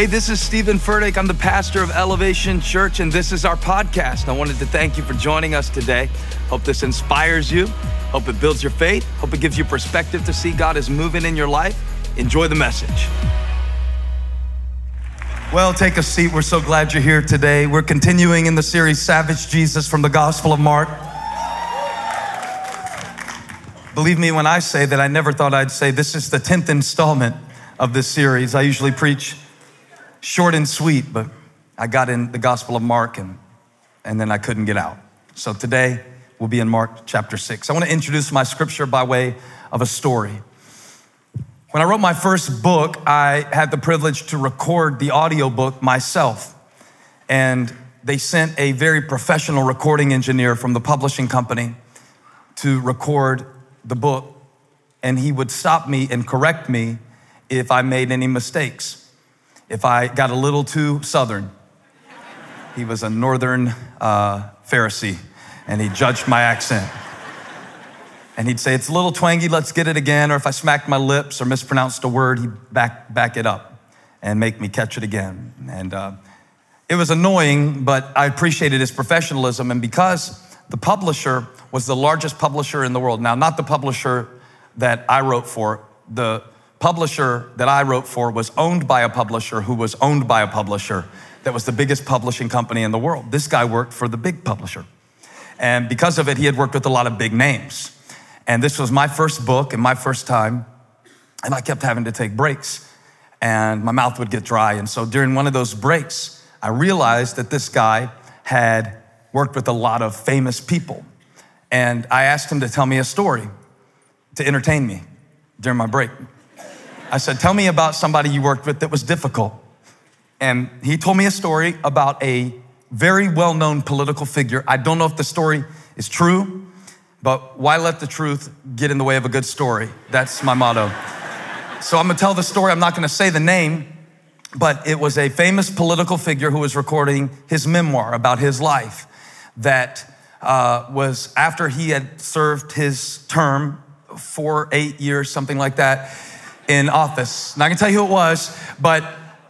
Hey, this is Steven Furtick. I'm the pastor of Elevation Church, and this is our podcast. I wanted to thank you for joining us today. Hope this inspires you. Hope it builds your faith. Hope it gives you perspective to see God is moving in your life. Enjoy the message. Well, take a seat. We're so glad you're here today. We're continuing in the series Savage Jesus from the Gospel of Mark. Believe me when I say that I never thought I'd say this is the 10th installment of this series. I usually preach short and sweet, but I got in the Gospel of Mark and, and then I couldn't get out. So today we'll be in Mark chapter 6. I want to introduce my scripture by way of a story. When I wrote my first book, I had the privilege to record the audiobook myself. And they sent a very professional recording engineer from the publishing company to record the book. And he would stop me and correct me if I made any mistakes if I got a little too southern. He was a northern uh, Pharisee, and he judged my accent. And he'd say, It's a little twangy, let's get it again. Or if I smacked my lips or mispronounced a word, he'd back, back it up and make me catch it again. And uh, it was annoying, but I appreciated his professionalism. And because the publisher was the largest publisher in the world, now, not the publisher that I wrote for, the publisher that I wrote for was owned by a publisher who was owned by a publisher that was the biggest publishing company in the world. This guy worked for the big publisher. And because of it, he had worked with a lot of big names. And this was my first book and my first time. And I kept having to take breaks and my mouth would get dry. And so during one of those breaks, I realized that this guy had worked with a lot of famous people. And I asked him to tell me a story to entertain me during my break. I said, Tell me about somebody you worked with that was difficult. And he told me a story about a very well known political figure. I don't know if the story is true, but why let the truth get in the way of a good story? That's my motto. so I'm gonna tell the story. I'm not gonna say the name, but it was a famous political figure who was recording his memoir about his life that uh, was after he had served his term for eight years, something like that in office. Not gonna tell you who it was, but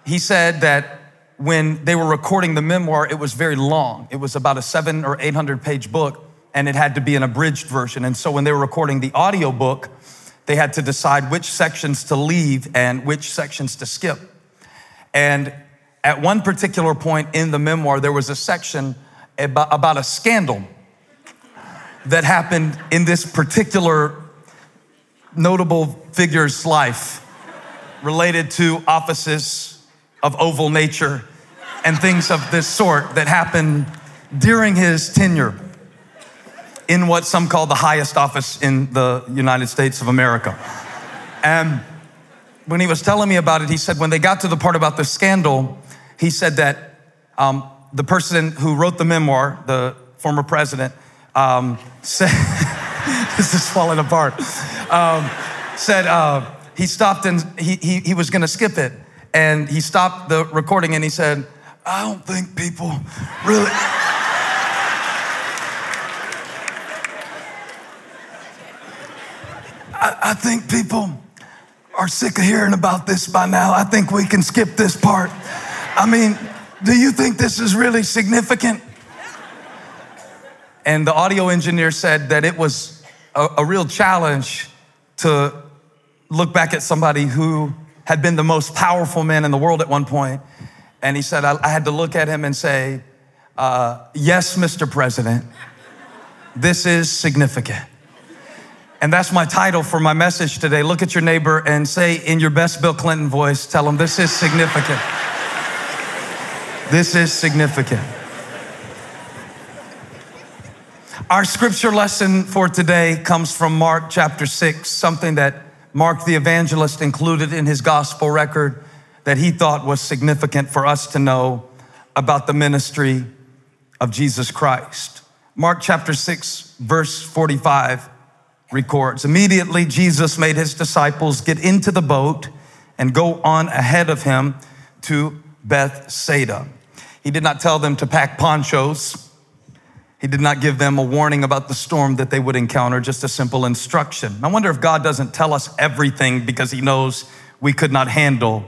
he said that when they were recording the memoir, it was very long. It was about a seven or 800 page book, and it had to be an abridged version. And so when they were recording the audio book, they had to decide which sections to leave and which sections to skip. And at one particular point in the memoir, there was a section about, about a scandal that happened in this particular notable figure's life related to offices of oval nature and things of this sort that happened during his tenure in what some call the highest office in the United States of America. And when he was telling me about it, he said when they got to the part about the scandal, he said that um, the person who wrote the memoir, the former president, um, said, This is falling apart um, said uh, he stopped and he, he, he was going to skip it. And he stopped the recording and he said, I don't think people really. I, I think people are sick of hearing about this by now. I think we can skip this part. I mean, do you think this is really significant? And the audio engineer said that it was a, a real challenge to look back at somebody who had been the most powerful man in the world at one point, and he said, I, I had to look at him and say, uh, Yes, Mr. President, this is significant. And that's my title for my message today. Look at your neighbor and say in your best Bill Clinton voice, tell him this is significant. this is significant. Our scripture lesson for today comes from Mark chapter 6, something that Mark the evangelist included in his gospel record that he thought was significant for us to know about the ministry of Jesus Christ. Mark chapter 6, verse 45 records Immediately, Jesus made his disciples get into the boat and go on ahead of him to Bethsaida. He did not tell them to pack ponchos he did not give them a warning about the storm that they would encounter, just a simple instruction. I wonder if God doesn't tell us everything because He knows we could not handle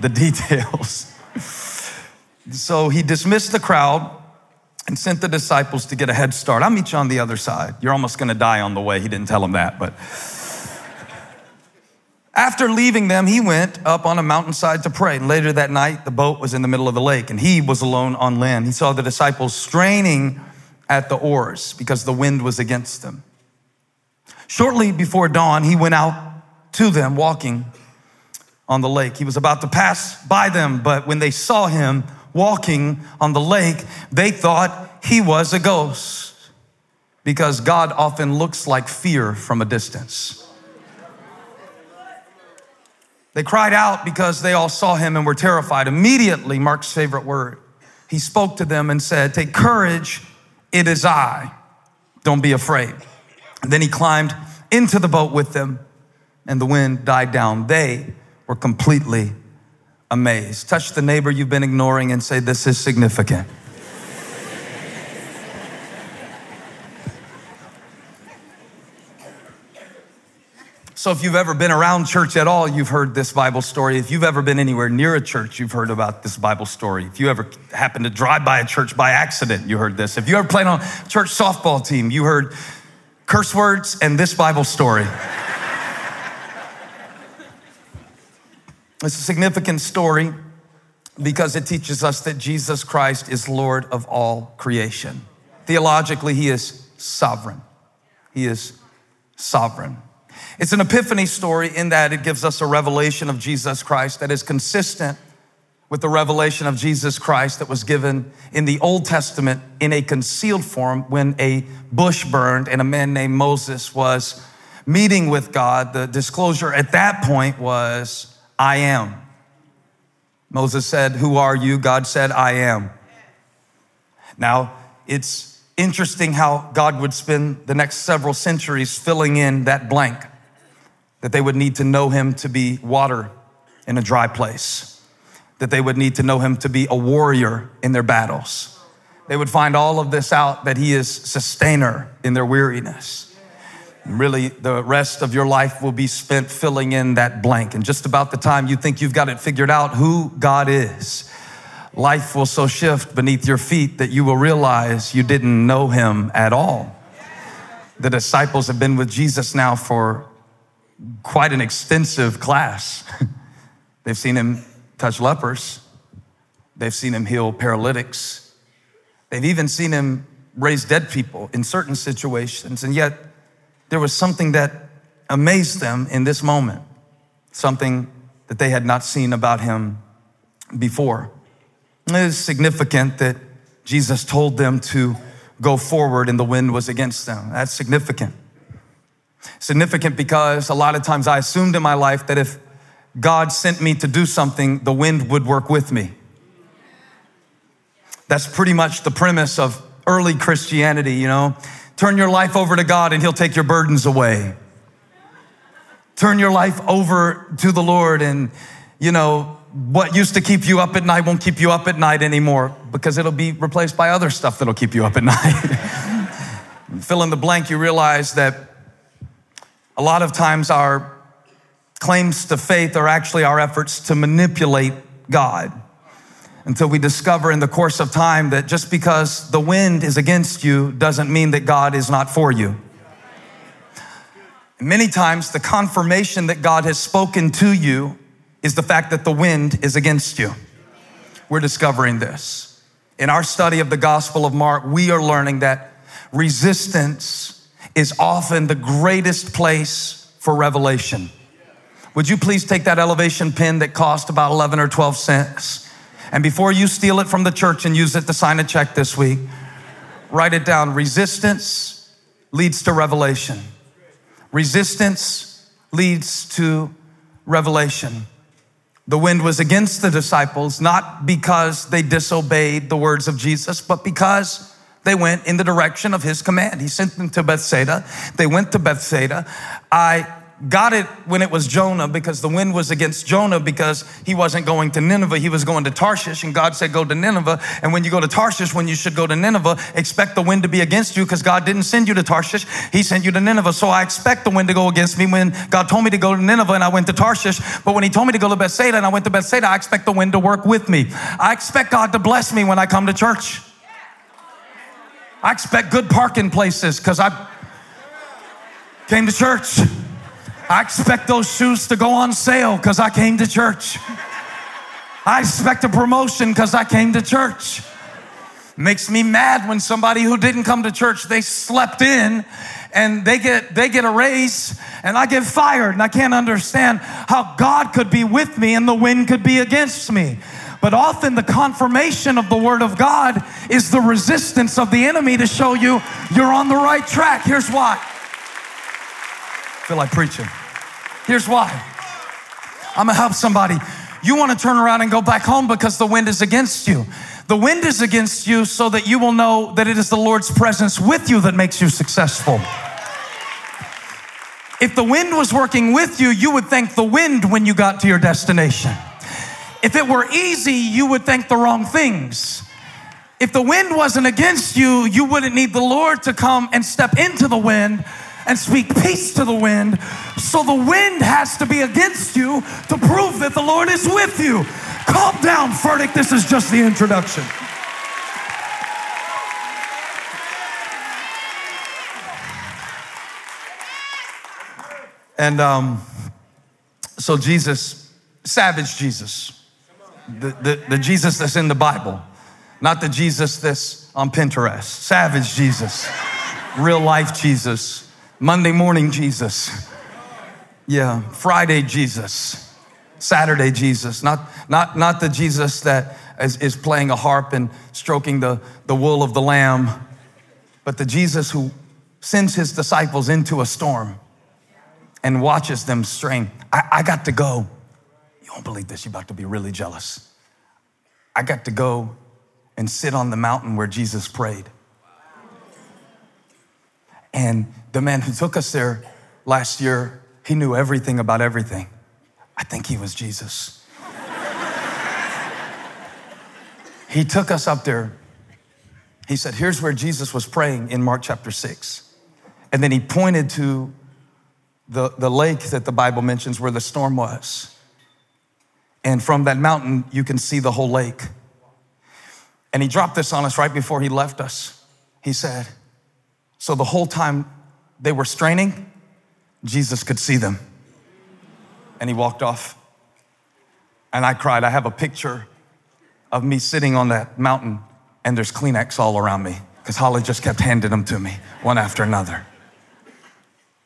the details. so he dismissed the crowd and sent the disciples to get a head start. I'll meet you on the other side. You're almost going to die on the way. He didn't tell them that, but. After leaving them, he went up on a mountainside to pray. And later that night, the boat was in the middle of the lake and he was alone on land. He saw the disciples straining at the oars because the wind was against them. Shortly before dawn, he went out to them walking on the lake. He was about to pass by them, but when they saw him walking on the lake, they thought he was a ghost because God often looks like fear from a distance. They cried out because they all saw him and were terrified. Immediately, Mark's favorite word, he spoke to them and said, Take courage, it is I. Don't be afraid. And then he climbed into the boat with them, and the wind died down. They were completely amazed. Touch the neighbor you've been ignoring and say, This is significant. So, if you've ever been around church at all, you've heard this Bible story. If you've ever been anywhere near a church, you've heard about this Bible story. If you ever happened to drive by a church by accident, you heard this. If you ever played on a church softball team, you heard curse words and this Bible story. It's a significant story because it teaches us that Jesus Christ is Lord of all creation. Theologically, he is sovereign. He is sovereign. It's an epiphany story in that it gives us a revelation of Jesus Christ that is consistent with the revelation of Jesus Christ that was given in the Old Testament in a concealed form when a bush burned and a man named Moses was meeting with God. The disclosure at that point was, I am. Moses said, Who are you? God said, I am. Now, it's interesting how God would spend the next several centuries filling in that blank, that they would need to know him to be water in a dry place, that they would need to know him to be a warrior in their battles. They would find all of this out that he is sustainer in their weariness Really, the rest of your life will be spent filling in that blank. And just about the time you think you've got it figured out who God is, life will so shift beneath your feet that you will realize you didn't know him at all. The disciples have been with Jesus now for quite an extensive class. They've seen him touch lepers, they've seen him heal paralytics, they've even seen him raise dead people in certain situations. And yet, there was something that amazed them in this moment, something that they had not seen about him before. It is significant that Jesus told them to go forward and the wind was against them. That's significant. Significant because a lot of times I assumed in my life that if God sent me to do something, the wind would work with me. That's pretty much the premise of early Christianity, you know. Turn your life over to God and He'll take your burdens away. Turn your life over to the Lord and, you know, what used to keep you up at night won't keep you up at night anymore because it'll be replaced by other stuff that'll keep you up at night. Fill in the blank, you realize that a lot of times our claims to faith are actually our efforts to manipulate God until we discover in the course of time that just because the wind is against you doesn't mean that God is not for you. Many times, the confirmation that God has spoken to you is the fact that the wind is against you. We're discovering this. In our study of the Gospel of Mark, we are learning that resistance is often the greatest place for revelation. Would you please take that elevation pin that cost about 11 or 12 cents? And before you steal it from the church and use it to sign a check this week, write it down. Resistance leads to revelation. Resistance leads to revelation. The wind was against the disciples, not because they disobeyed the words of Jesus, but because they went in the direction of his command. He sent them to Bethsaida. They went to Bethsaida. I got it when it was Jonah because the wind was against Jonah because he wasn't going to Nineveh, he was going to Tarshish. And God said, Go to Nineveh. And when you go to Tarshish, when you should go to Nineveh, expect the wind to be against you because God didn't send you to Tarshish, He sent you to Nineveh. So I expect the wind to go against me when God told me to go to Nineveh and I went to Tarshish. But when He told me to go to Bethsaida and I went to Bethsaida, I expect the wind to work with me. I expect God to bless me when I come to church. I expect good parking places because I came to church. I expect those shoes to go on sale because I came to church. I expect a promotion because I came to church. Makes me mad when somebody who didn't come to church, they slept in and they get they get a raise and I get fired and I can't understand how God could be with me and the wind could be against me. But often the confirmation of the word of God is the resistance of the enemy to show you you're on the right track. Here's why feel like preaching. Here's why. I'm gonna help somebody. You wanna turn around and go back home because the wind is against you. The wind is against you so that you will know that it is the Lord's presence with you that makes you successful. If the wind was working with you, you would thank the wind when you got to your destination. If it were easy, you would think the wrong things. If the wind wasn't against you, you wouldn't need the Lord to come and step into the wind and speak peace to the wind. So the wind has to be against you to prove that the Lord is with you. Calm down, Furtick. This is just the introduction. And um, so Jesus, savage Jesus, the, the, Jesus that's in the Bible, not the Jesus that's on Pinterest, savage Jesus, real life Jesus Monday morning Jesus. Yeah, Friday Jesus. Saturday Jesus. Not, not, not the Jesus that is, is playing a harp and stroking the, the wool of the lamb, but the Jesus who sends his disciples into a storm and watches them strain. I, I got to go. You won't believe this, you're about to be really jealous. I got to go and sit on the mountain where Jesus prayed. And the man who took us there last year, he knew everything about everything. I think he was Jesus. he took us up there. He said, Here's where Jesus was praying in Mark chapter 6. And then he pointed to the, the lake that the Bible mentions where the storm was. And from that mountain, you can see the whole lake. And he dropped this on us right before he left us. He said, so the whole time they were straining, Jesus could see them. And he walked off. And I cried. I have a picture of me sitting on that mountain, and there's Kleenex all around me because Holly just kept handing them to me one after another.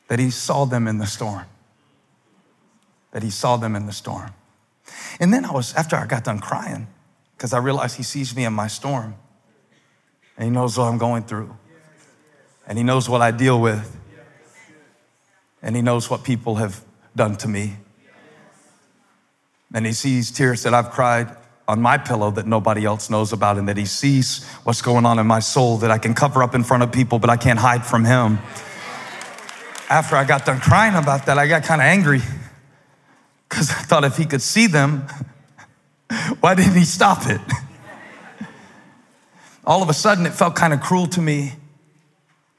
That he saw them in the storm. That he saw them in the storm. And then I was, after I got done crying, because I realized he sees me in my storm and he knows what I'm going through and He knows what I deal with, and He knows what people have done to me. And He sees tears that I've cried on my pillow that nobody else knows about, and that He sees what's going on in my soul that I can cover up in front of people, but I can't hide from Him. After I got done crying about that, I got kind of angry because I thought if He could see them, why didn't He stop it? All of a sudden, it felt kind of cruel to me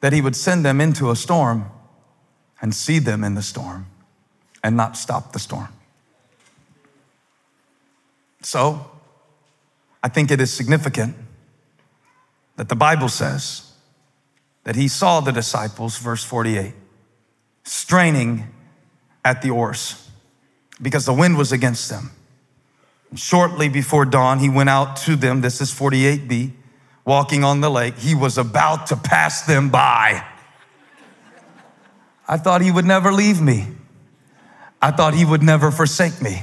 that he would send them into a storm and see them in the storm and not stop the storm. So, I think it is significant that the Bible says that he saw the disciples, verse 48, straining at the oars because the wind was against them. Shortly before dawn, he went out to them. This is 48b walking on the lake. He was about to pass them by. I thought he would never leave me. I thought he would never forsake me.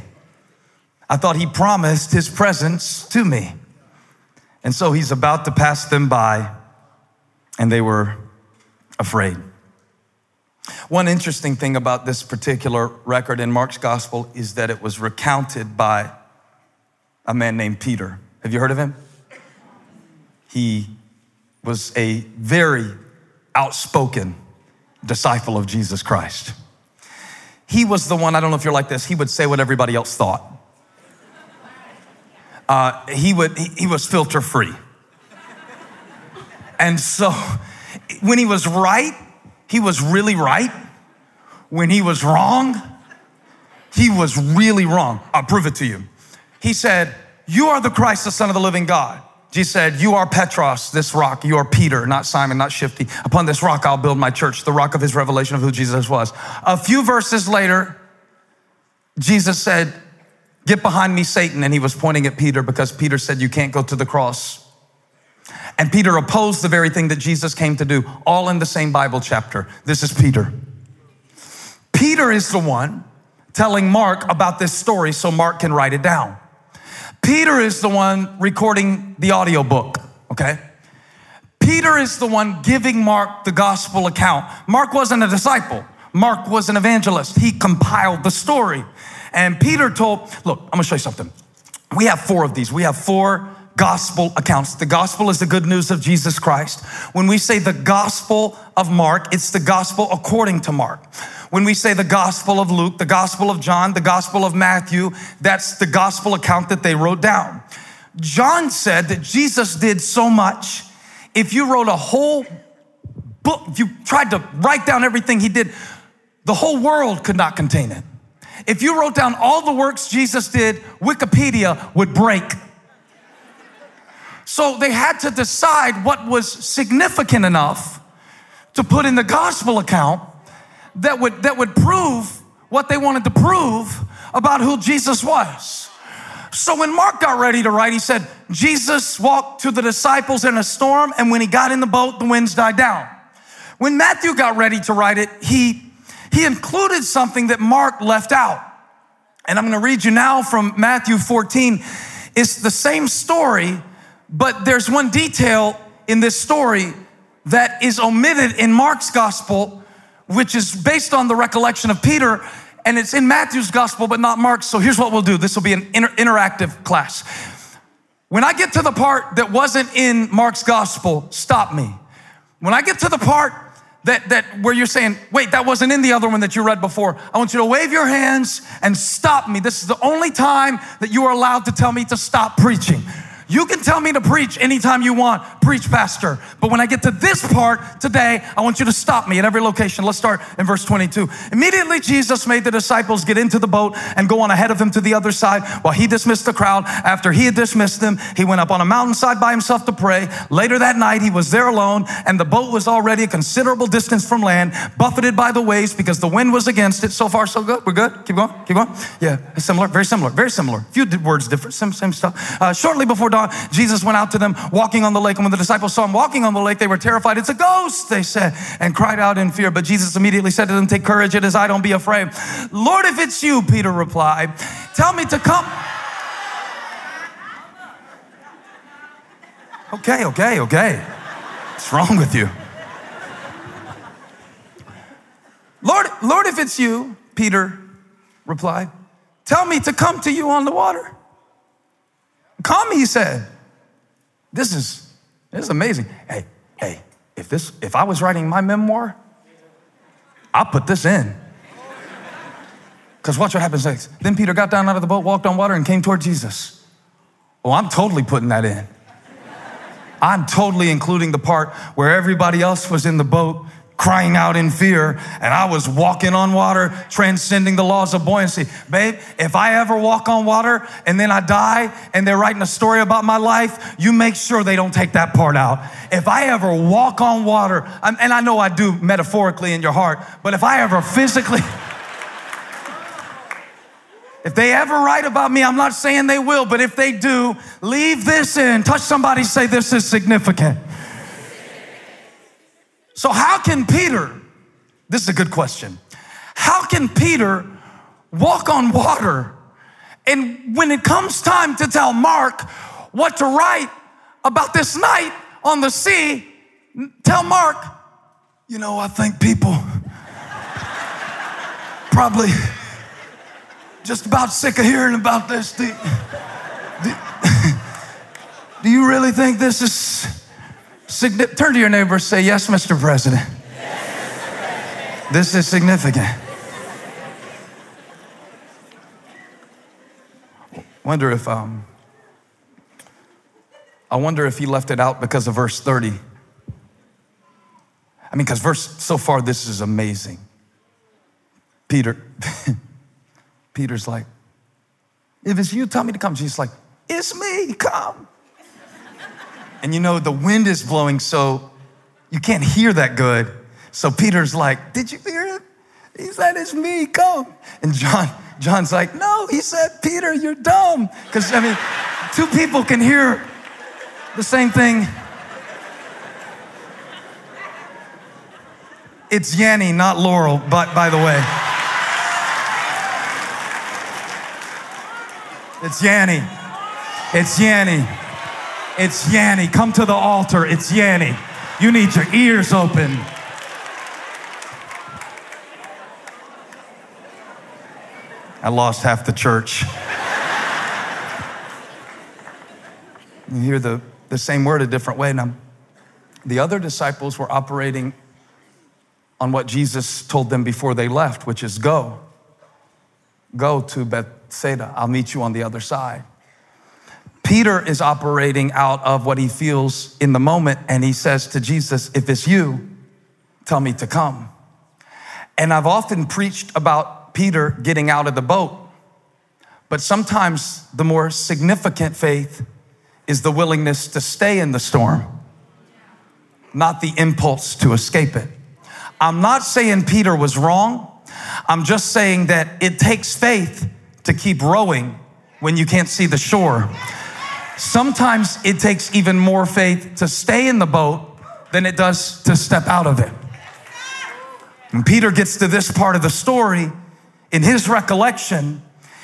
I thought he promised his presence to me. And so he's about to pass them by, and they were afraid. One interesting thing about this particular record in Mark's gospel is that it was recounted by a man named Peter. Have you heard of him? He was a very outspoken disciple of Jesus Christ. he was the one, I don't know if you're like this, he would say what everybody else thought. Uh, he, would, he, he was filter free. And so when he was right, he was really right. When he was wrong, he was really wrong. I'll prove it to you. He said, You are the Christ, the Son of the living God. Jesus said, You are Petros, this rock. You are Peter, not Simon, not Shifty. Upon this rock I'll build my church, the rock of his revelation of who Jesus was. A few verses later, Jesus said, Get behind me, Satan. And he was pointing at Peter because Peter said, You can't go to the cross. And Peter opposed the very thing that Jesus came to do, all in the same Bible chapter. This is Peter. Peter is the one telling Mark about this story so Mark can write it down. Peter is the one recording the audiobook, okay? Peter is the one giving Mark the gospel account. Mark wasn't a disciple. Mark was an evangelist. He compiled the story. And Peter told, look, I'm gonna show you something. We have four of these. We have four gospel accounts. The gospel is the good news of Jesus Christ. When we say the gospel of Mark, it's the gospel according to Mark. When we say the gospel of Luke, the gospel of John, the gospel of Matthew, that's the gospel account that they wrote down. John said that Jesus did so much. If you wrote a whole book, if you tried to write down everything he did, the whole world could not contain it. If you wrote down all the works Jesus did, Wikipedia would break. So they had to decide what was significant enough to put in the gospel account that would, that would prove what they wanted to prove about who Jesus was. So when Mark got ready to write, he said, Jesus walked to the disciples in a storm, and when he got in the boat, the winds died down. When Matthew got ready to write it, he, he included something that Mark left out. And I'm going to read you now from Matthew 14. It's the same story, but there's one detail in this story that is omitted in Mark's gospel which is based on the recollection of Peter, and it's in Matthew's gospel, but not Mark's. So here's what we'll do this will be an inter- interactive class. When I get to the part that wasn't in Mark's gospel, stop me. When I get to the part that, that where you're saying, wait, that wasn't in the other one that you read before, I want you to wave your hands and stop me. This is the only time that you are allowed to tell me to stop preaching. You can tell me to preach anytime you want, preach, Pastor. But when I get to this part today, I want you to stop me at every location. Let's start in verse 22. Immediately, Jesus made the disciples get into the boat and go on ahead of him to the other side while he dismissed the crowd. After he had dismissed them, he went up on a mountainside by himself to pray. Later that night, he was there alone, and the boat was already a considerable distance from land, buffeted by the waves because the wind was against it. So far, so good. We're good. Keep going. Keep going. Yeah, similar. Very similar. Very similar. A few words different. Same, same stuff. Uh, shortly before dawn, Jesus went out to them walking on the lake. And when the disciples saw him walking on the lake, they were terrified. It's a ghost, they said, and cried out in fear. But Jesus immediately said to them, Take courage, it is I, don't be afraid. Lord, if it's you, Peter replied, tell me to come. Okay, okay, okay. What's wrong with you? Lord, Lord, if it's you, Peter replied, tell me to come to you on the water. Come, he said. This is this is amazing. Hey, hey, if this if I was writing my memoir, I'll put this in. Because watch what happens next. Then Peter got down out of the boat, walked on water, and came toward Jesus. Oh, I'm totally putting that in. I'm totally including the part where everybody else was in the boat crying out in fear, and I was walking on water, transcending the laws of buoyancy. Babe, if I ever walk on water and then I die and they're writing a story about my life, you make sure they don't take that part out. If I ever walk on water, and I know I do metaphorically in your heart, but if I ever physically, If they ever write about me, I'm not saying they will, but if they do, leave this in. Touch somebody, say this is significant. So, how can Peter, this is a good question, how can Peter walk on water? And when it comes time to tell Mark what to write about this night on the sea, tell Mark, you know, I think people probably just about sick of hearing about this. Do, do, do you really think this is Turn to your neighbor and say, Yes, Mr. President. Yes, Mr. President. This is significant. wonder if um, I wonder if he left it out because of verse 30. I mean, because verse so far this is amazing. Peter, Peter's like, if it's you, tell me to come. Jesus like, it's me, come and you know, the wind is blowing, so you can't hear that good. So Peter's like, Did you hear it? He said, It's me, come. And John, John's like, No, he said, Peter, you're dumb. Because, I mean, two people can hear the same thing. It's Yanny, not Laurel, but by the way. It's Yanny. It's Yanny. It's Yanny. Come to the altar. It's Yanny. You need your ears open. I lost half the church. you hear the, the same word a different way. Now, the other disciples were operating on what Jesus told them before they left, which is go. Go to Bethsaida. I'll meet you on the other side. Peter is operating out of what he feels in the moment, and he says to Jesus, If it's you, tell me to come. And I've often preached about Peter getting out of the boat, but sometimes the more significant faith is the willingness to stay in the storm, not the impulse to escape it. I'm not saying Peter was wrong. I'm just saying that it takes faith to keep rowing when you can't see the shore. Sometimes it takes even more faith to stay in the boat than it does to step out of it. When Peter gets to this part of the story, in his recollection,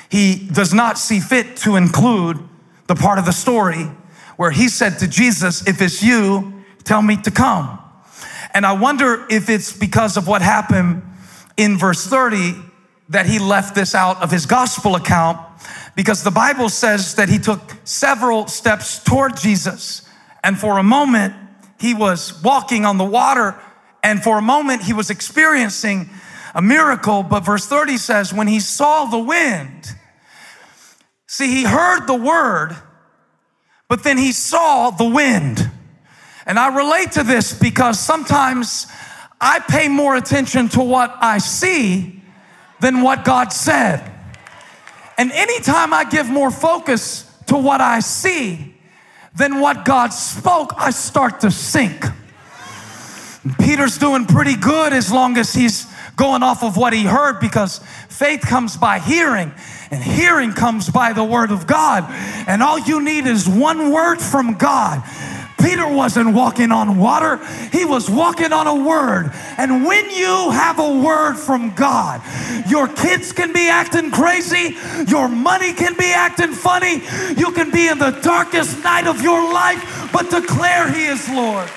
he does not see fit to include the part of the story where he said to Jesus, If it's you, tell me to come. And I wonder if it's because of what happened in verse 30 that he left this out of his gospel account because the Bible says that he took several steps toward Jesus. And for a moment, he was walking on the water. And for a moment, he was experiencing a miracle. But verse 30 says, when he saw the wind, see, he heard the word, but then he saw the wind. And I relate to this because sometimes I pay more attention to what I see than what God said. And anytime I give more focus to what I see than what God spoke, I start to sink. Peter's doing pretty good as long as he's going off of what he heard because faith comes by hearing and hearing comes by the word of God. And all you need is one word from God Peter wasn't walking on water, he was walking on a word. And when you have a word from God, your kids can be acting crazy, your money can be acting funny, you can be in the darkest night of your life, but declare He is Lord.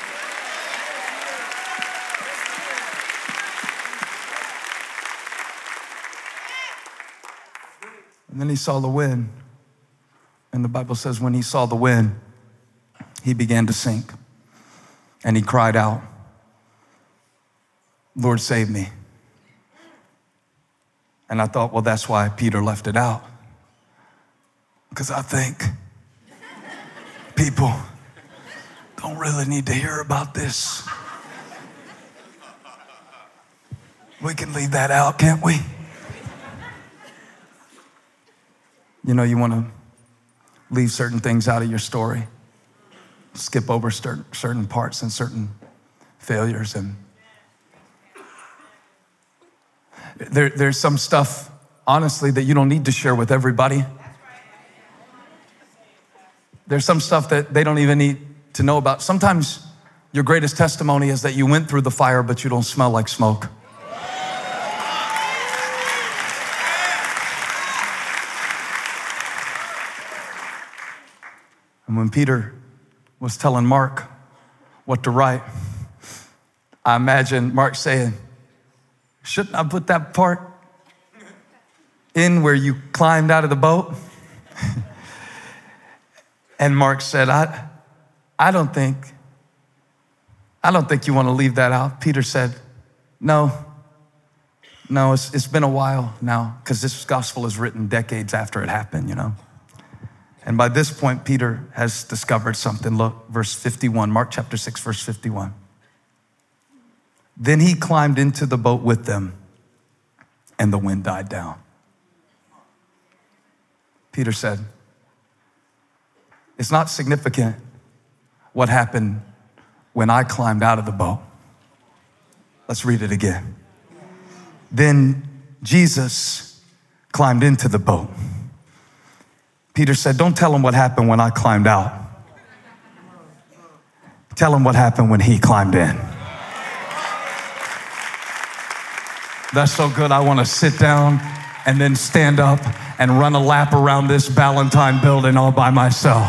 And then he saw the wind. And the Bible says, when he saw the wind, he began to sink. And he cried out, Lord, save me. And I thought, well, that's why Peter left it out. Because I think people don't really need to hear about this. We can leave that out, can't we? You know, you want to leave certain things out of your story skip over certain parts and certain failures. And there, there's some stuff, honestly, that you don't need to share with everybody. There's some stuff that they don't even need to know about. Sometimes your greatest testimony is that you went through the fire, but you don't smell like smoke. And when Peter was telling Mark what to write. I imagine Mark saying, Shouldn't I put that part in where you climbed out of the boat? and Mark said, I, I don't think, I don't think you want to leave that out. Peter said, No, no, it's, it's been a while now because this gospel is written decades after it happened, you know. And by this point, Peter has discovered something. Look, verse 51, Mark chapter 6, verse 51. Then he climbed into the boat with them, and the wind died down. Peter said, It's not significant what happened when I climbed out of the boat. Let's read it again. Then Jesus climbed into the boat. Peter said, Don't tell him what happened when I climbed out. Tell him what happened when he climbed in. That's so good. I want to sit down and then stand up and run a lap around this Ballantyne building all by myself.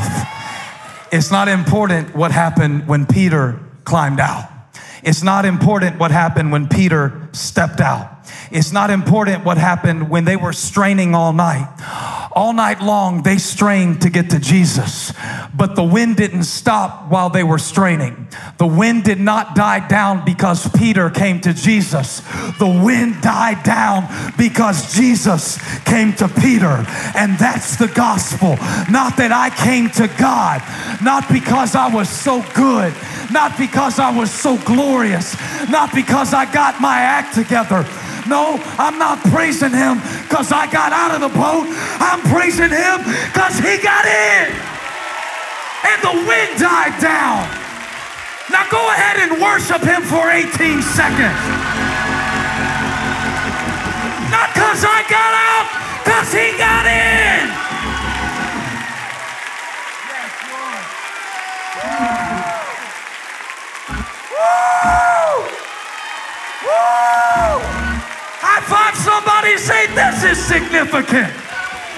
It's not important what happened when Peter climbed out. It's not important what happened when Peter stepped out. It's not important what happened when they were straining all night. All night long, they strained to get to Jesus, but the wind didn't stop while they were straining. The wind did not die down because Peter came to Jesus. The wind died down because Jesus came to Peter. And that's the gospel. Not that I came to God, not because I was so good, not because I was so glorious, not because I got my act together no, I'm not praising him because I got out of the boat. I'm praising him because he got in. And the wind died down. Now go ahead and worship him for 18 seconds. Not because I got out, because he got in. Yes, Lord. Whoa! Woo! Five somebody, say, This is significant.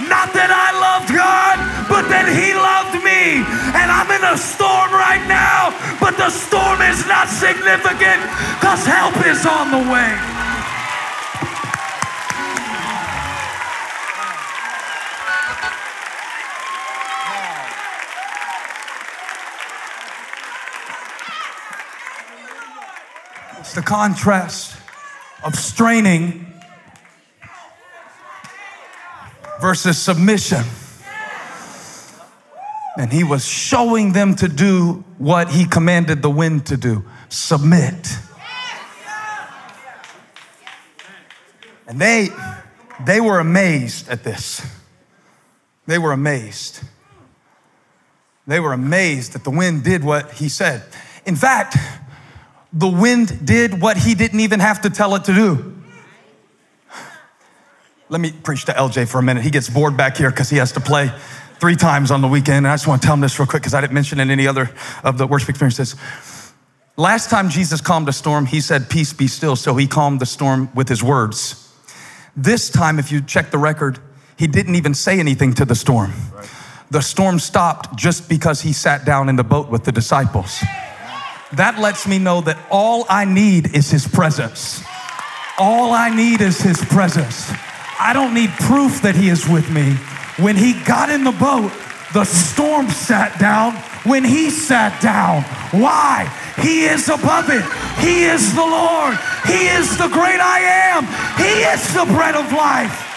Not that I loved God, but that He loved me. And I'm in a storm right now, but the storm is not significant because help is on the way. It's the contrast of straining versus submission. And he was showing them to do what he commanded the wind to do submit. And they, they were amazed at this. They were amazed. They were amazed that the wind did what he said. In fact, the wind did what he didn't even have to tell it to do. Let me preach to LJ for a minute. He gets bored back here because he has to play three times on the weekend. And I just want to tell him this real quick because I didn't mention in any other of the worship experiences. Last time Jesus calmed a storm, he said, Peace be still. So he calmed the storm with his words. This time, if you check the record, he didn't even say anything to the storm. The storm stopped just because he sat down in the boat with the disciples that lets me know that all I need is His presence. All I need is His presence. I don't need proof that He is with me. When He got in the boat, the storm sat down when He sat down. Why? He is above it. He is the Lord. He is the great I am. He is the bread of life.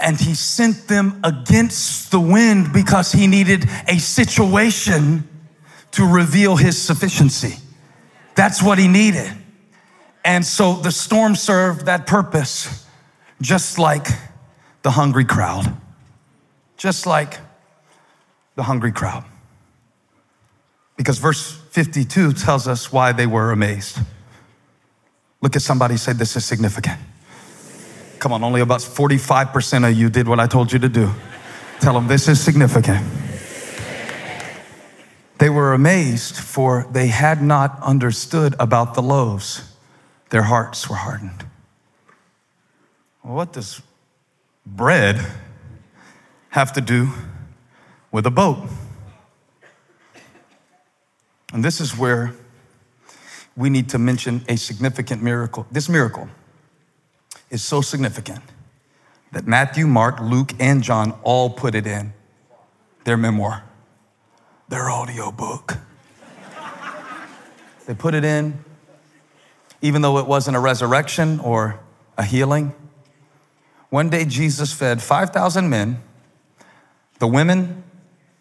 and he sent them against the wind because he needed a situation to reveal his sufficiency. That's what he needed. And so the storm served that purpose, just like the hungry crowd. Just like the hungry crowd. Because verse 52 tells us why they were amazed. Look at somebody say, This is significant. Come on, only about 45% of you did what I told you to do. Tell them this is significant. They were amazed, for they had not understood about the loaves. Their hearts were hardened. What does bread have to do with a boat? And this is where we need to mention a significant miracle. This miracle is so significant that Matthew, Mark, Luke, and John all put it in their memoir, their audio book. they put it in. even though it wasn't a resurrection or a healing. One day, Jesus fed 5,000 men, the women,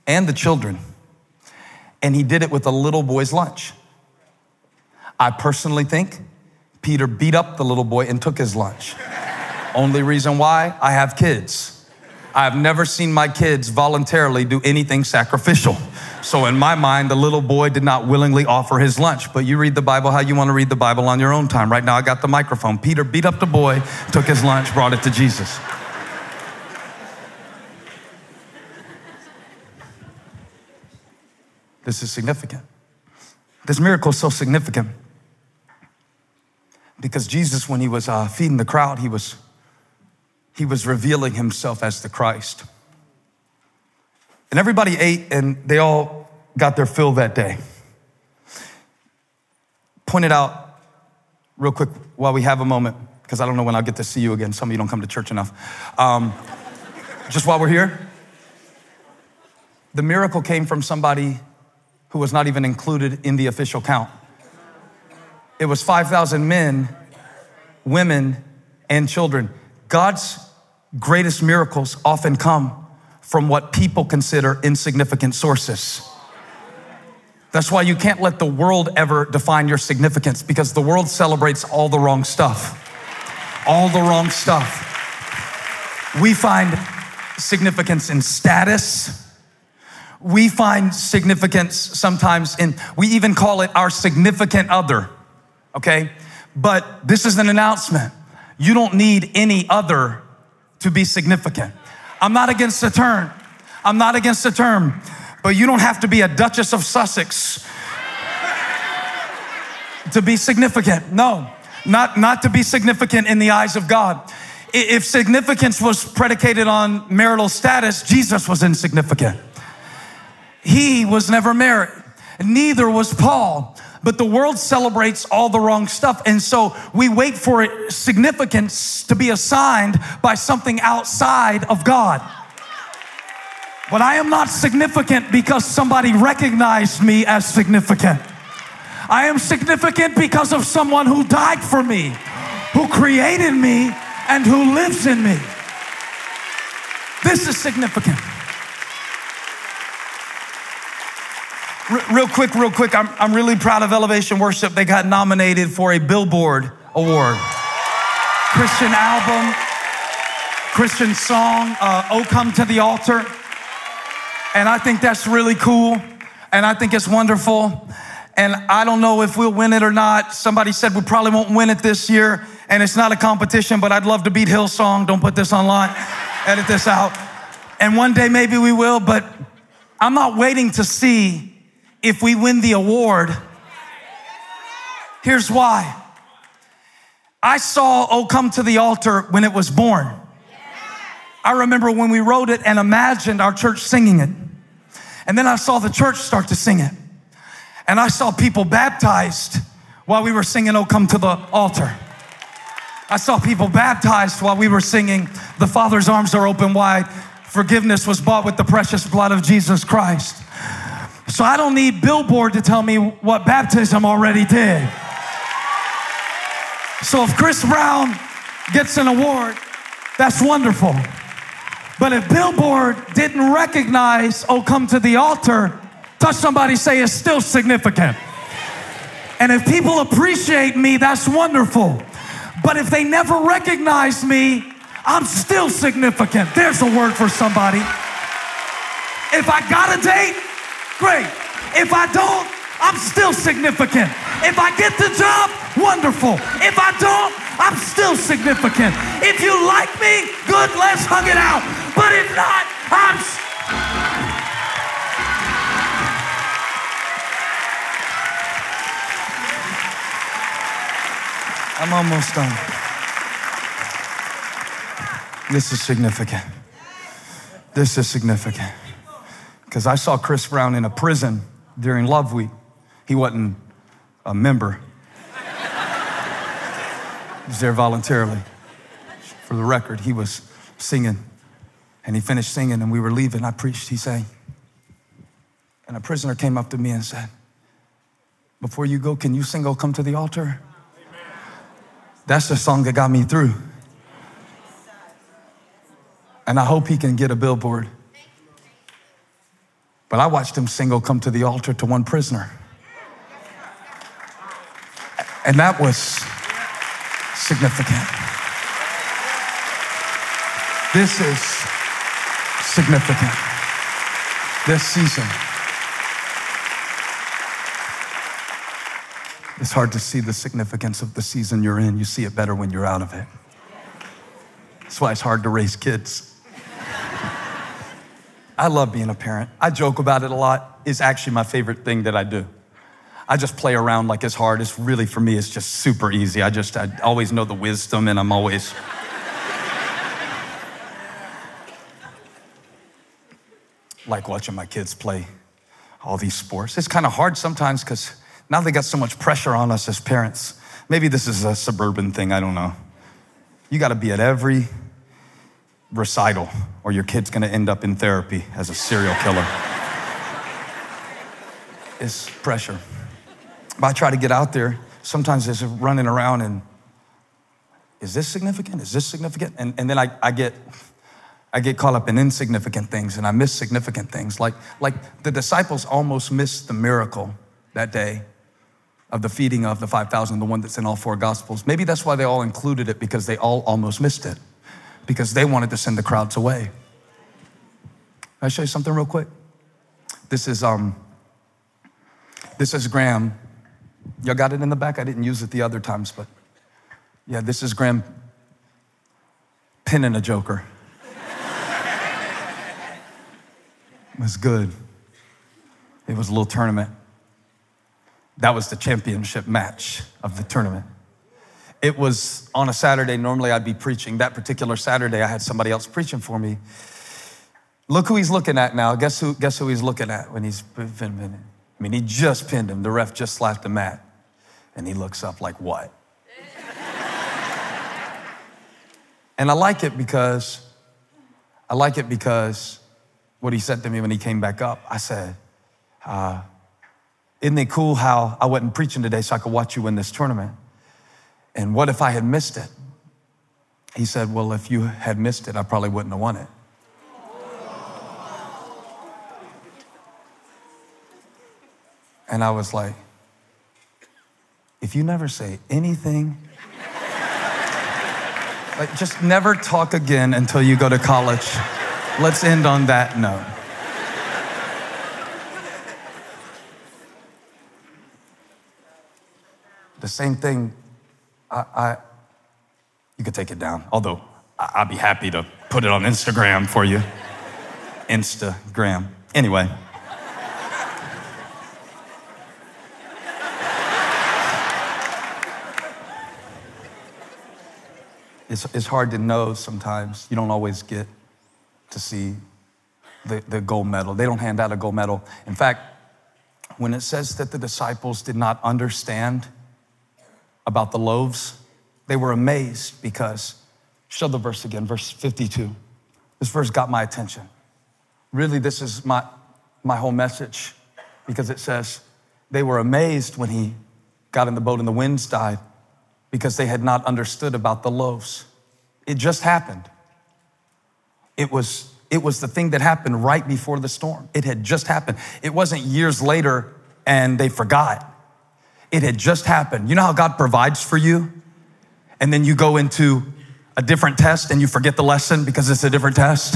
and the children, and he did it with a little boy's lunch. I personally think Peter beat up the little boy and took his lunch. Only reason why I have kids. I've never seen my kids voluntarily do anything sacrificial. So, in my mind, the little boy did not willingly offer his lunch. But you read the Bible how you want to read the Bible on your own time. Right now, I got the microphone. Peter beat up the boy, took his lunch, brought it to Jesus. This is significant. This miracle is so significant because Jesus, when he was uh, feeding the crowd, he was he was revealing himself as the Christ. And everybody ate and they all got their fill that day. Point it out real quick while we have a moment, because I don't know when I'll get to see you again. Some of you don't come to church enough. Um, just while we're here, the miracle came from somebody who was not even included in the official count. It was 5,000 men, women, and children. God's greatest miracles often come from what people consider insignificant sources. That's why you can't let the world ever define your significance because the world celebrates all the wrong stuff. All the wrong stuff. We find significance in status. We find significance sometimes in, we even call it our significant other, okay? But this is an announcement. You don't need any other to be significant. I'm not against the term. I'm not against the term, but you don't have to be a Duchess of Sussex to be significant. No, not, not to be significant in the eyes of God. If significance was predicated on marital status, Jesus was insignificant. He was never married. Neither was Paul but the world celebrates all the wrong stuff. And so we wait for significance to be assigned by something outside of God. But I am not significant because somebody recognized me as significant. I am significant because of someone who died for me, who created me, and who lives in me. This is significant. Real quick, real quick, I'm, I'm really proud of Elevation Worship. They got nominated for a Billboard Award. Christian album, Christian song, uh, Oh Come to the Altar. And I think that's really cool. And I think it's wonderful. And I don't know if we'll win it or not. Somebody said we probably won't win it this year. And it's not a competition, but I'd love to beat Hillsong. Don't put this online. Edit this out. And one day maybe we will, but I'm not waiting to see if we win the award. Here's why. I saw Oh Come to the Altar when it was born. I remember when we wrote it and imagined our church singing it. And then I saw the church start to sing it. And I saw people baptized while we were singing Oh Come to the Altar. I saw people baptized while we were singing The Father's Arms Are Open Wide. Forgiveness was bought with the precious blood of Jesus Christ. So I don't need Billboard to tell me what baptism already did. So if Chris Brown gets an award, that's wonderful. But if Billboard didn't recognize, oh, come to the altar, touch somebody, say it's still significant. And if people appreciate me, that's wonderful. But if they never recognize me, I'm still significant. There's a word for somebody. If I got a date, great. If I don't, I'm still significant. If I get the job, wonderful. If I don't, I'm still significant. If you like me, good, let's hug it out. But if not, I'm. I'm almost done. This is significant. This is significant. Because I saw Chris Brown in a prison during Love Week. He wasn't a member, he was there voluntarily. For the record, he was singing. And he finished singing, and we were leaving. I preached, he sang. And a prisoner came up to me and said, Before you go, can you sing, Oh, come to the altar? That's the song that got me through. And I hope he can get a billboard. But I watched him single come to the altar to one prisoner. And that was significant. This is significant. This season. It's hard to see the significance of the season you're in. You see it better when you're out of it. That's why it's hard to raise kids. I love being a parent. I joke about it a lot. It's actually my favorite thing that I do. I just play around like it's hard. It's really, for me, it's just super easy. I just, I always know the wisdom and I'm always. like watching my kids play all these sports. It's kind of hard sometimes because now they got so much pressure on us as parents. Maybe this is a suburban thing, I don't know. You got to be at every recital, or your kid's to end up in therapy as a serial killer. it's pressure. But I try to get out there. Sometimes it's running around and is this significant? Is this significant? And, and then I, I get I get caught up in insignificant things and I miss significant things. Like, like the disciples almost missed the miracle that day of the feeding of the 5,000, the one that's in all four gospels. Maybe that's why they all included it because they all almost missed it because they wanted to send the crowds away. Can I show you something real quick? This is um this is Graham. Y'all got it in the back? I didn't use it the other times, but yeah, this is Graham pinning a joker. it was good. It was a little tournament. That was the championship match of the tournament. It was on a Saturday. Normally I'd be preaching. That particular Saturday, I had somebody else preaching for me. Look who he's looking at now. Guess who, guess who he's looking at when he's pinning? I mean, he just pinned him. The ref just slapped the mat. And he looks up like, what? and I like it because, I like it because what he said to me when he came back up, I said, uh, isn't it cool how I wasn't preaching today so I could watch you win this tournament? And what if I had missed it? He said, Well, if you had missed it, I probably wouldn't have won it. And I was like, If you never say anything, like just never talk again until you go to college. Let's end on that note. The same thing, I, I you could take it down, although I'd be happy to put it on Instagram for you. Instagram. Anyway. It's, it's hard to know sometimes. You don't always get to see the, the gold medal. They don't hand out a gold medal. In fact, when it says that the disciples did not understand about the loaves, they were amazed because, show the verse again, verse 52. This verse got my attention. Really, this is my, my whole message because it says they were amazed when he got in the boat and the winds died because they had not understood about the loaves. It just happened. It was, it was the thing that happened right before the storm. It had just happened. It wasn't years later and they forgot. It had just happened. You know how God provides for you? And then you go into a different test and you forget the lesson because it's a different test.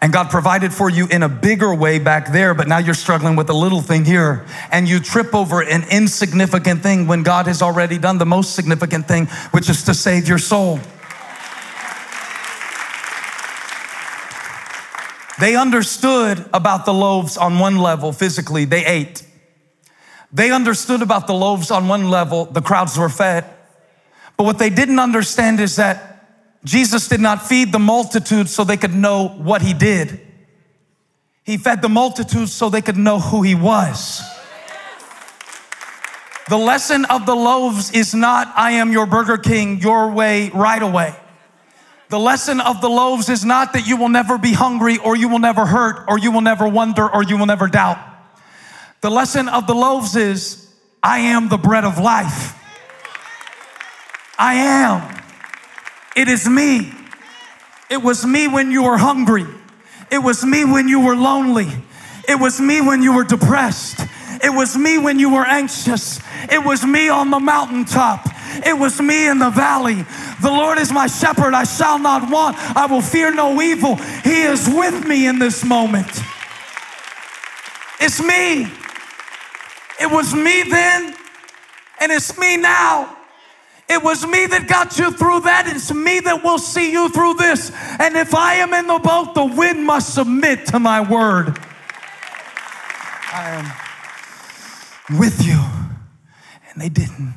And God provided for you in a bigger way back there, but now you're struggling with a little thing here. And you trip over an insignificant thing when God has already done the most significant thing, which is to save your soul. They understood about the loaves on one level physically, they ate. They understood about the loaves on one level, the crowds were fed. But what they didn't understand is that Jesus did not feed the multitude so they could know what he did. He fed the multitude so they could know who he was. The lesson of the loaves is not, I am your Burger King, your way, right away. The lesson of the loaves is not that you will never be hungry or you will never hurt or you will never wonder or you will never doubt. The lesson of the loaves is, I am the bread of life. I am. It is me. It was me when you were hungry. It was me when you were lonely. It was me when you were depressed. It was me when you were anxious. It was me on the mountaintop. It was me in the valley. The Lord is my shepherd. I shall not want. I will fear no evil. He is with me in this moment. It's me. It was me then, and it's me now. It was me that got you through that. It's me that will see you through this. And if I am in the boat, the wind must submit to my word. I am with you. And they didn't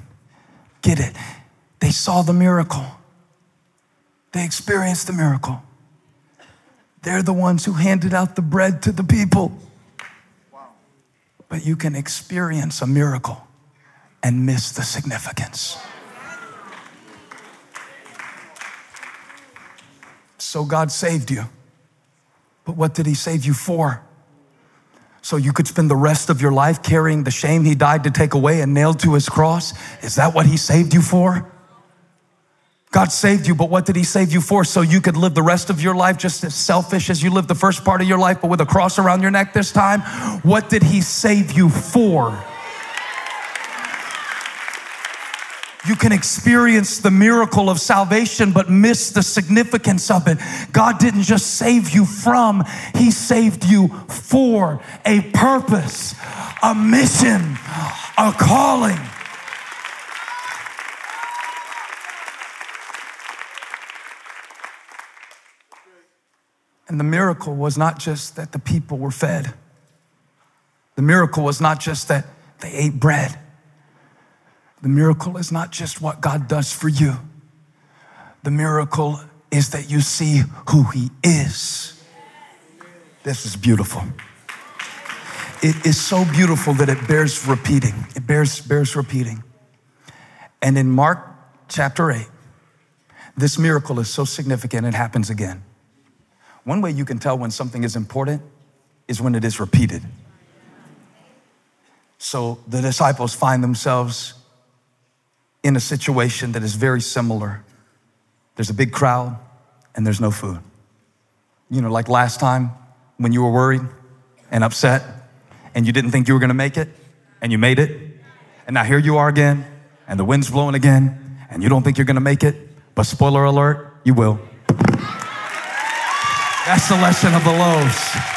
get it. They saw the miracle, they experienced the miracle. They're the ones who handed out the bread to the people. But you can experience a miracle and miss the significance. So God saved you. But what did He save you for? So you could spend the rest of your life carrying the shame He died to take away and nailed to His cross? Is that what He saved you for? God saved you, but what did He save you for? So you could live the rest of your life just as selfish as you lived the first part of your life, but with a cross around your neck this time? What did He save you for? You can experience the miracle of salvation, but miss the significance of it. God didn't just save you from, He saved you for a purpose, a mission, a calling. And the miracle was not just that the people were fed, the miracle was not just that they ate bread. The miracle is not just what God does for you, the miracle is that you see who He is. This is beautiful. It is so beautiful that it bears repeating. It bears, bears repeating. And in Mark chapter 8, this miracle is so significant, it happens again. One way you can tell when something is important is when it is repeated. So the disciples find themselves in a situation that is very similar. There's a big crowd and there's no food. You know, like last time when you were worried and upset and you didn't think you were gonna make it and you made it. And now here you are again and the wind's blowing again and you don't think you're gonna make it. But spoiler alert, you will. That's the lesson of the loaves.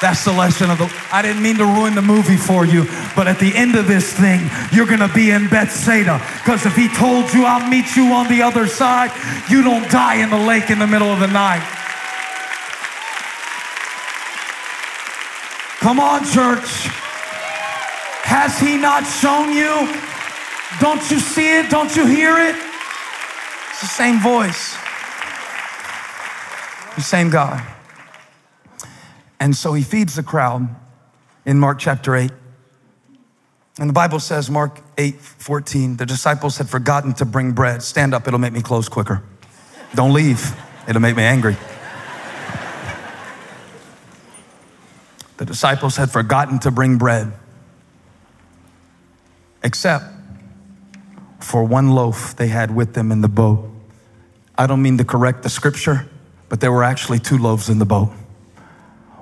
That's the lesson of the. I didn't mean to ruin the movie for you, but at the end of this thing, you're gonna be in Bethsaida. Because if he told you, I'll meet you on the other side, you don't die in the lake in the middle of the night. Come on, church. Has he not shown you? Don't you see it? Don't you hear it? It's the same voice. The same God. And so he feeds the crowd in Mark chapter 8. And the Bible says, Mark 8 14, the disciples had forgotten to bring bread. Stand up, it'll make me close quicker. Don't leave, it'll make me angry. The disciples had forgotten to bring bread, except for one loaf they had with them in the boat. I don't mean to correct the scripture, but there were actually two loaves in the boat.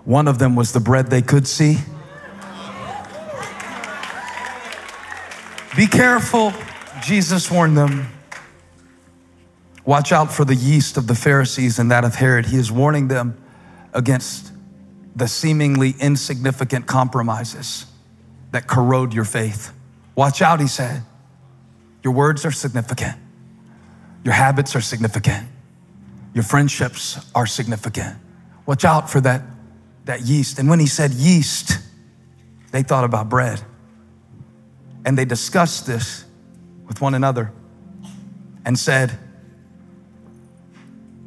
One of them was the bread they could see. Be careful, Jesus warned them. Watch out for the yeast of the Pharisees and that of Herod. He is warning them against the seemingly insignificant compromises that corrode your faith. Watch out, he said. Your words are significant, your habits are significant. Your friendships are significant. Watch out for that, that yeast. And when he said yeast, they thought about bread. And they discussed this with one another and said,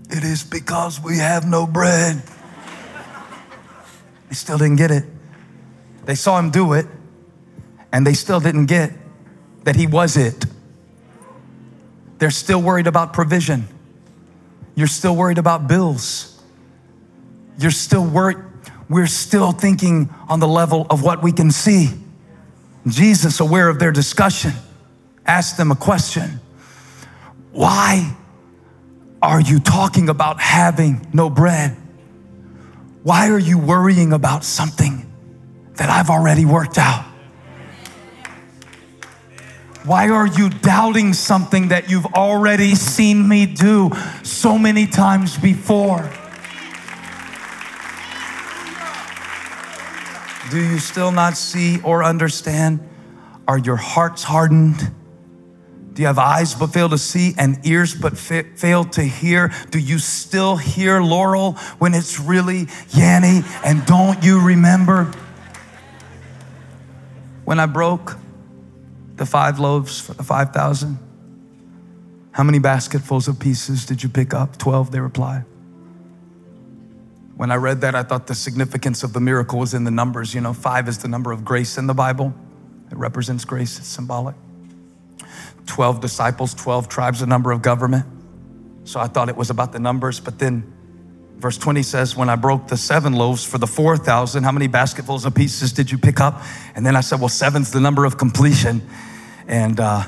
It is because we have no bread. They still didn't get it. They saw him do it, and they still didn't get that he was it. They're still worried about provision. You're still worried about bills. You're still worried. We're still thinking on the level of what we can see. Jesus, aware of their discussion, asked them a question Why are you talking about having no bread? Why are you worrying about something that I've already worked out? Why are you doubting something that you've already seen me do so many times before? Do you still not see or understand? Are your hearts hardened? Do you have eyes but fail to see and ears but fa- fail to hear? Do you still hear Laurel when it's really Yanny? And don't you remember when I broke the five loaves for the 5,000? How many basketfuls of pieces did you pick up? 12, they replied. When I read that, I thought the significance of the miracle was in the numbers. You know, five is the number of grace in the Bible, it represents grace, it's symbolic. 12 disciples, 12 tribes, the number of government. So I thought it was about the numbers, but then verse 20 says, When I broke the seven loaves for the 4,000, how many basketfuls of pieces did you pick up? And then I said, Well, seven's the number of completion. And uh,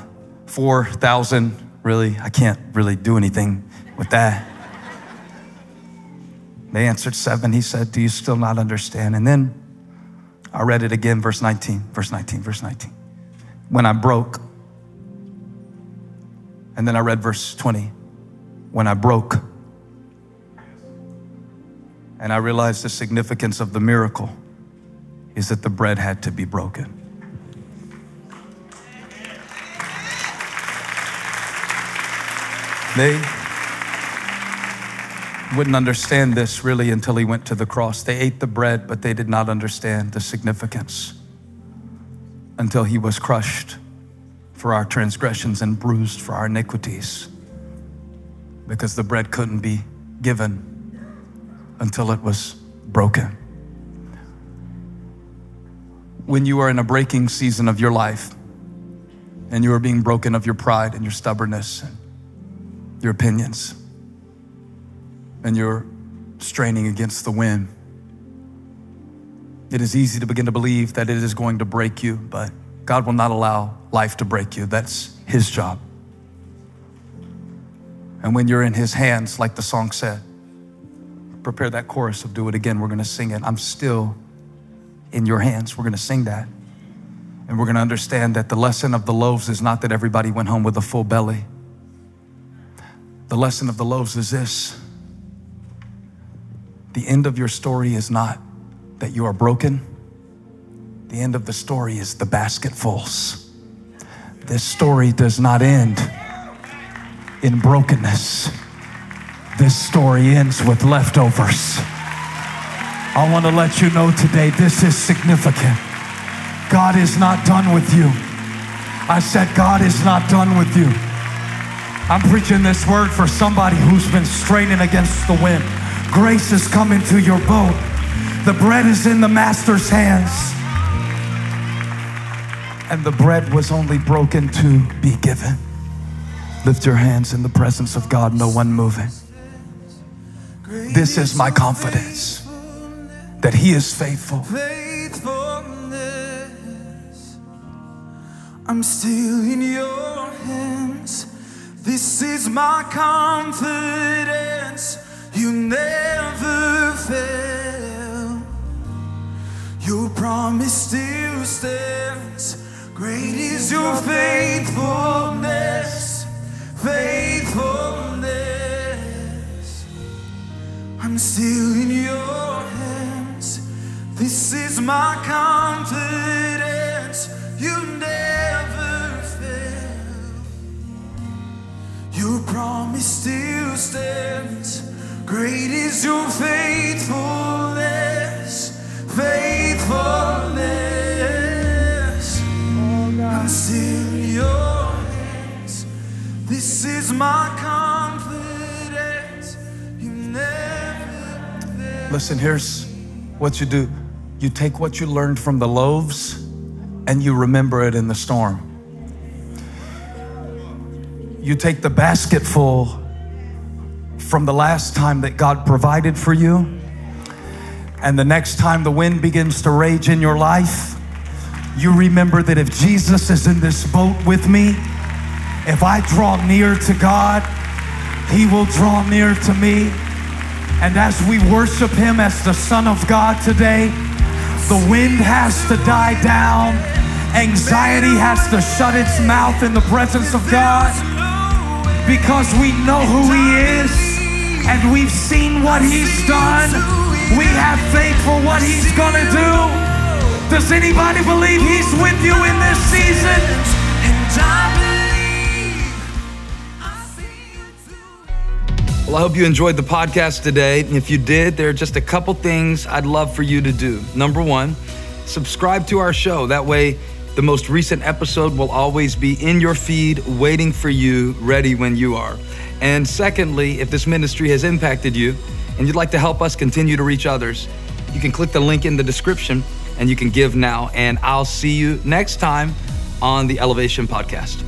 4,000, really, I can't really do anything with that. They answered seven. He said, Do you still not understand? And then I read it again, verse 19, verse 19, verse 19. When I broke, and then I read verse 20. When I broke, and I realized the significance of the miracle is that the bread had to be broken. They wouldn't understand this really until he went to the cross. They ate the bread, but they did not understand the significance until he was crushed for our transgressions and bruised for our iniquities. Because the bread couldn't be given until it was broken. When you are in a breaking season of your life and you are being broken of your pride and your stubbornness and your opinions, and you're straining against the wind, it is easy to begin to believe that it is going to break you, but God will not allow life to break you. That's His job. And when you're in His hands, like the song said, prepare that chorus of Do It Again. We're going to sing it. I'm still in your hands. We're going to sing that. And we're going to understand that the lesson of the loaves is not that everybody went home with a full belly. The lesson of the loaves is this the end of your story is not that you are broken, the end of the story is the basketfuls. This story does not end in brokenness. This story ends with leftovers. I want to let you know today this is significant. God is not done with you. I said, God is not done with you. I'm preaching this word for somebody who's been straining against the wind. Grace is coming to your boat. The bread is in the master's hands. And the bread was only broken to be given. Lift your hands in the presence of God, no one moving. This is my confidence that He is faithful. I'm still in your hands. This is my confidence. You never fail. Your promise still stands. Great is your faithfulness. Faithfulness. Still in your hands. This is my confidence. You never fail. Your promise still stands. Great is your faithfulness. Faithfulness. I'm still in your hands. This is my confidence. Listen, here's what you do you take what you learned from the loaves and you remember it in the storm. You take the basket full from the last time that God provided for you, and the next time the wind begins to rage in your life, you remember that if Jesus is in this boat with me, If I draw near to God, He will draw near to me. And as we worship Him as the Son of God today, the wind has to die down. Anxiety has to shut its mouth in the presence of God because we know who He is and we've seen what He's done. We have faith for what He's gonna do. Does anybody believe He's with you in this season? Well, I hope you enjoyed the podcast today. If you did, there are just a couple things I'd love for you to do. Number one, subscribe to our show. That way, the most recent episode will always be in your feed, waiting for you, ready when you are. And secondly, if this ministry has impacted you and you'd like to help us continue to reach others, you can click the link in the description and you can give now. And I'll see you next time on the Elevation Podcast.